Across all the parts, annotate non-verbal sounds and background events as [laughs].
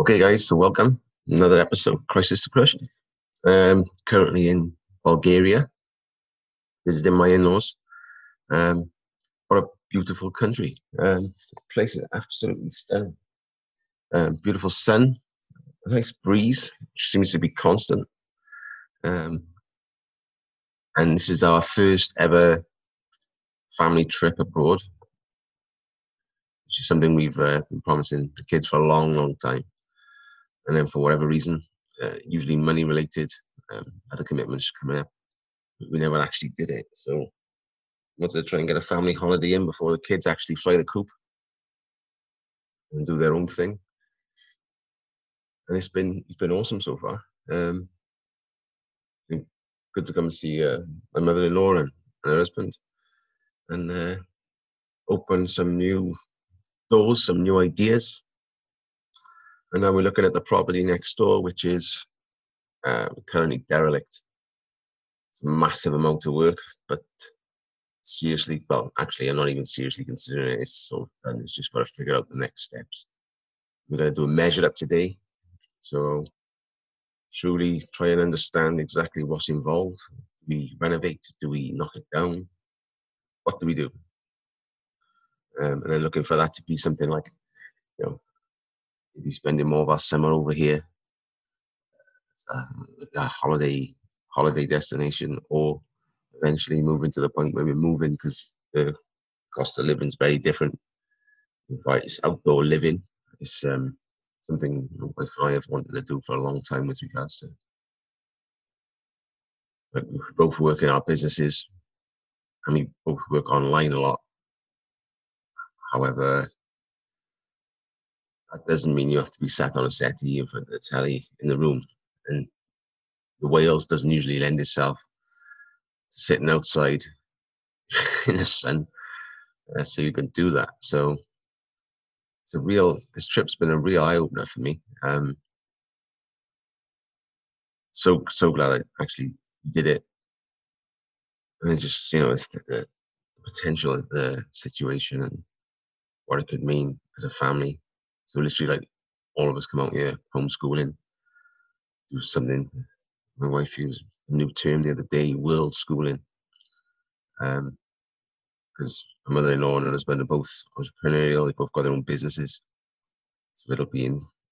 Okay, guys, so welcome. Another episode of Crisis Depression. Um, currently in Bulgaria, visiting my in laws. Um, what a beautiful country. Um, the place is absolutely stunning. Um, beautiful sun, nice breeze, which seems to be constant. Um, and this is our first ever family trip abroad, which is something we've uh, been promising the kids for a long, long time and then for whatever reason, uh, usually money related, um, other commitments coming up, we never actually did it. So wanted to try and get a family holiday in before the kids actually fly the coop and do their own thing. And it's been it's been awesome so far. Um, good to come and see uh, my mother-in-law and, her husband, and uh, open some new doors, some new ideas and now we're looking at the property next door, which is uh, currently derelict. It's a massive amount of work, but seriously, well, actually, I'm not even seriously considering it. It's so done. It's just got to figure out the next steps. We're going to do a measure up today. So, truly try and understand exactly what's involved. Do we renovate? Do we knock it down? What do we do? Um, and then looking for that to be something like, you know, be spending more of our summer over here a, a holiday holiday destination or eventually moving to the point where we're moving because the cost of living is very different. Right, it's outdoor living. It's um, something my I have wanted to do for a long time with regards to. But we both work in our businesses, and we both work online a lot. However, that doesn't mean you have to be sat on a settee in front of the telly in the room. And the Wales doesn't usually lend itself to sitting outside [laughs] in the sun, uh, so you can do that. So it's a real. This trip's been a real eye opener for me. Um, so so glad I actually did it, and just you know the, the potential of the situation and what it could mean as a family so literally, like all of us come out here homeschooling, do something. My wife used a new term the other day, world schooling. Um, because my mother-in-law and her husband are both entrepreneurial. They both got their own businesses, so it'll be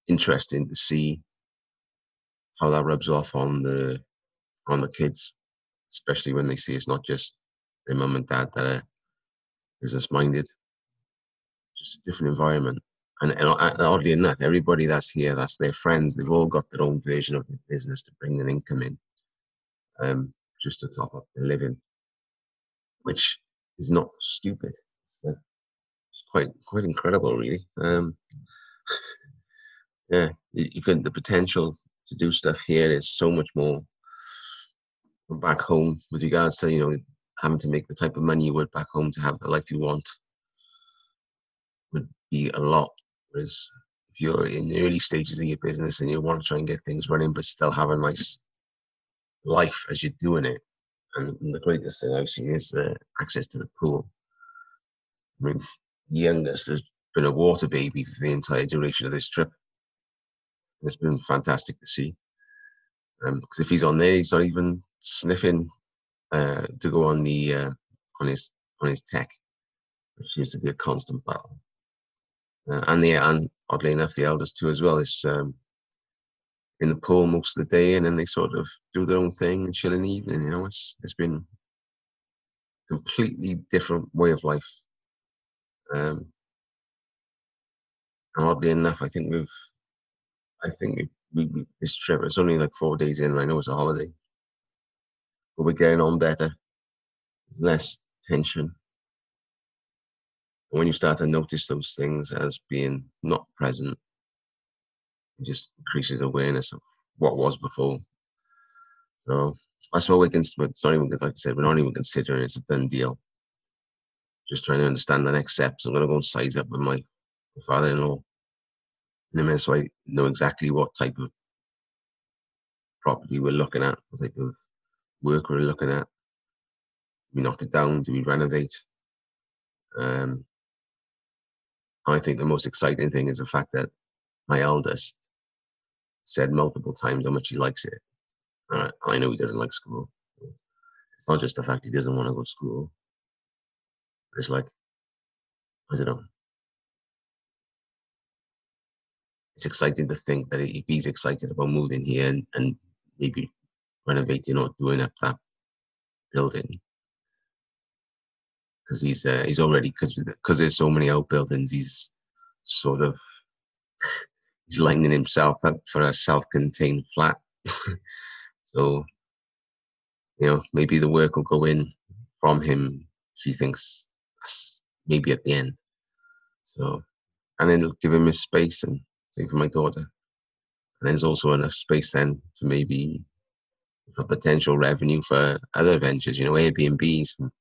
interesting to see how that rubs off on the on the kids, especially when they see it's not just their mum and dad that are business minded. Just a different environment. And, and, oddly enough, everybody that's here, that's their friends. They've all got their own version of the business to bring an income in, um, just to top up their living, which is not stupid. It's, uh, it's quite quite incredible, really. Um, yeah, you, you can the potential to do stuff here is so much more back home with regards to you know having to make the type of money you would back home to have the life you want would be a lot Whereas if you're in the early stages of your business and you want to try and get things running, but still have a nice life as you're doing it, and the greatest thing I've seen is the access to the pool. I mean, youngest has been a water baby for the entire duration of this trip. It's been fantastic to see. Because um, if he's on there, he's not even sniffing uh, to go on the uh, on his on his tech, which seems to be a constant battle uh, and the and oddly enough, the elders too as well is um, in the pool most of the day, and then they sort of do their own thing and chill in the evening. You know, it's it's been completely different way of life. Um, and oddly enough, I think we've, I think we, we, we, this trip. It's only like four days in. I know it's a holiday, but we're getting on better. Less tension when you start to notice those things as being not present, it just increases awareness of what was before. So that's what we can. It's not even like I said, we're not even considering it's a done deal. Just trying to understand the next steps. I'm gonna go and size up with my father-in-law in a minute, so I know exactly what type of property we're looking at, what type of work we're looking at. Do we knock it down? Do we renovate? Um, I think the most exciting thing is the fact that my eldest said multiple times how much he likes it. Uh, I know he doesn't like school. It's not just the fact he doesn't want to go to school. It's like, I don't know. It's exciting to think that if he's excited about moving here and, and maybe renovating or doing up that building, because he's uh, he's already because because there's so many outbuildings, he's sort of he's lining himself up for a self-contained flat. [laughs] so you know maybe the work will go in from him. She thinks maybe at the end. So and then give him his space and same for my daughter. And there's also enough space then to maybe for potential revenue for other ventures, you know, Airbnbs and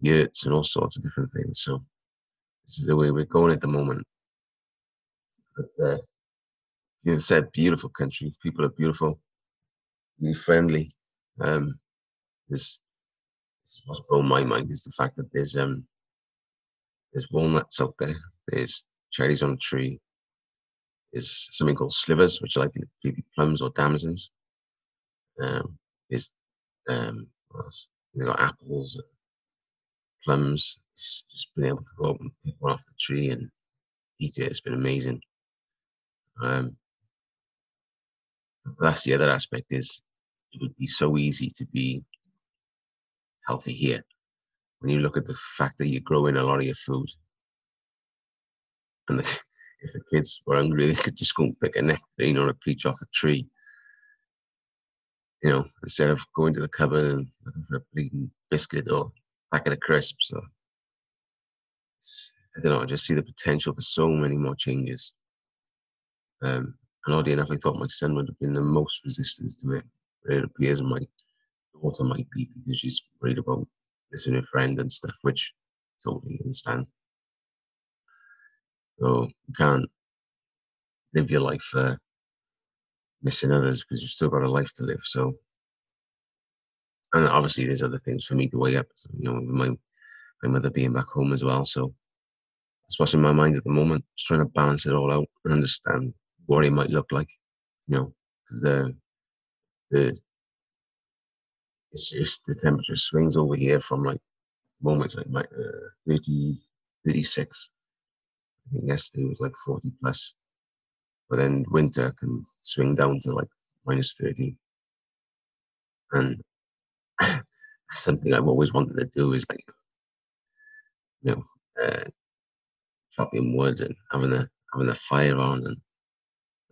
yurts and all sorts of different things. So this is the way we're going at the moment. But uh, you said beautiful country. People are beautiful, really friendly. Um, this, this what's blown my mind is the fact that there's um there's walnuts out there. There's cherries on a tree. There's something called slivers, which are like maybe plums or damsons. Um, there's um, what else? They got apples, plums. Just being able to go up and pick one off the tree and eat it. It's been amazing. Um, that's the other aspect is it would be so easy to be healthy here when you look at the fact that you're growing a lot of your food and the, [laughs] if the kids were hungry they could just go and pick a nectarine or a peach off a tree you know instead of going to the cupboard and looking for a bleeding biscuit or packet of crisps or I don't know, I just see the potential for so many more changes. Um, and oddly enough, I thought my son would have been the most resistant to it. But it appears my daughter might be because she's worried about missing her friend and stuff, which I totally understand. So you can't live your life uh, missing others because you've still got a life to live. So, and obviously there's other things for me to weigh up. You know, my my mother being back home as well. So that's what's in my mind at the moment. Just trying to balance it all out and understand what it might look like. You know, because the the it's just the temperature swings over here from like moments like my uh, 30, 36. I think yesterday was like 40 plus. But then winter can swing down to like minus 30. And something I've always wanted to do is like, you know, uh, chopping wood and having a having a fire on and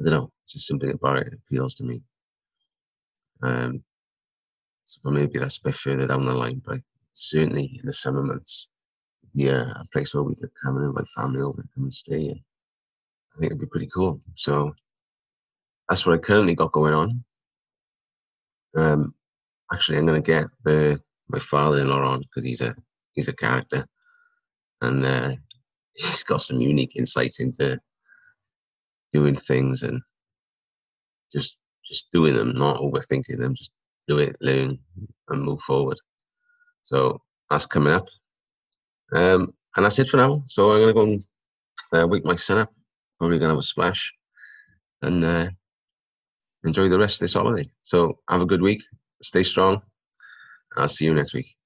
I don't know, just something about it appeals to me. Um, so maybe that's a bit further down the line, but certainly in the summer months, yeah, a place where we could come and invite family over and come and stay. And I think it'd be pretty cool. So that's what I currently got going on. Um, actually, I'm gonna get the my father-in-law on because he's a he's a character, and uh, [laughs] he's got some unique insights into doing things and just just doing them, not overthinking them. Just do it, learn, and move forward. So that's coming up. Um, and that's it for now. So I'm gonna go and uh, wake my son up. Probably gonna have a splash and uh, enjoy the rest of this holiday. So have a good week. Stay strong. I'll see you next week.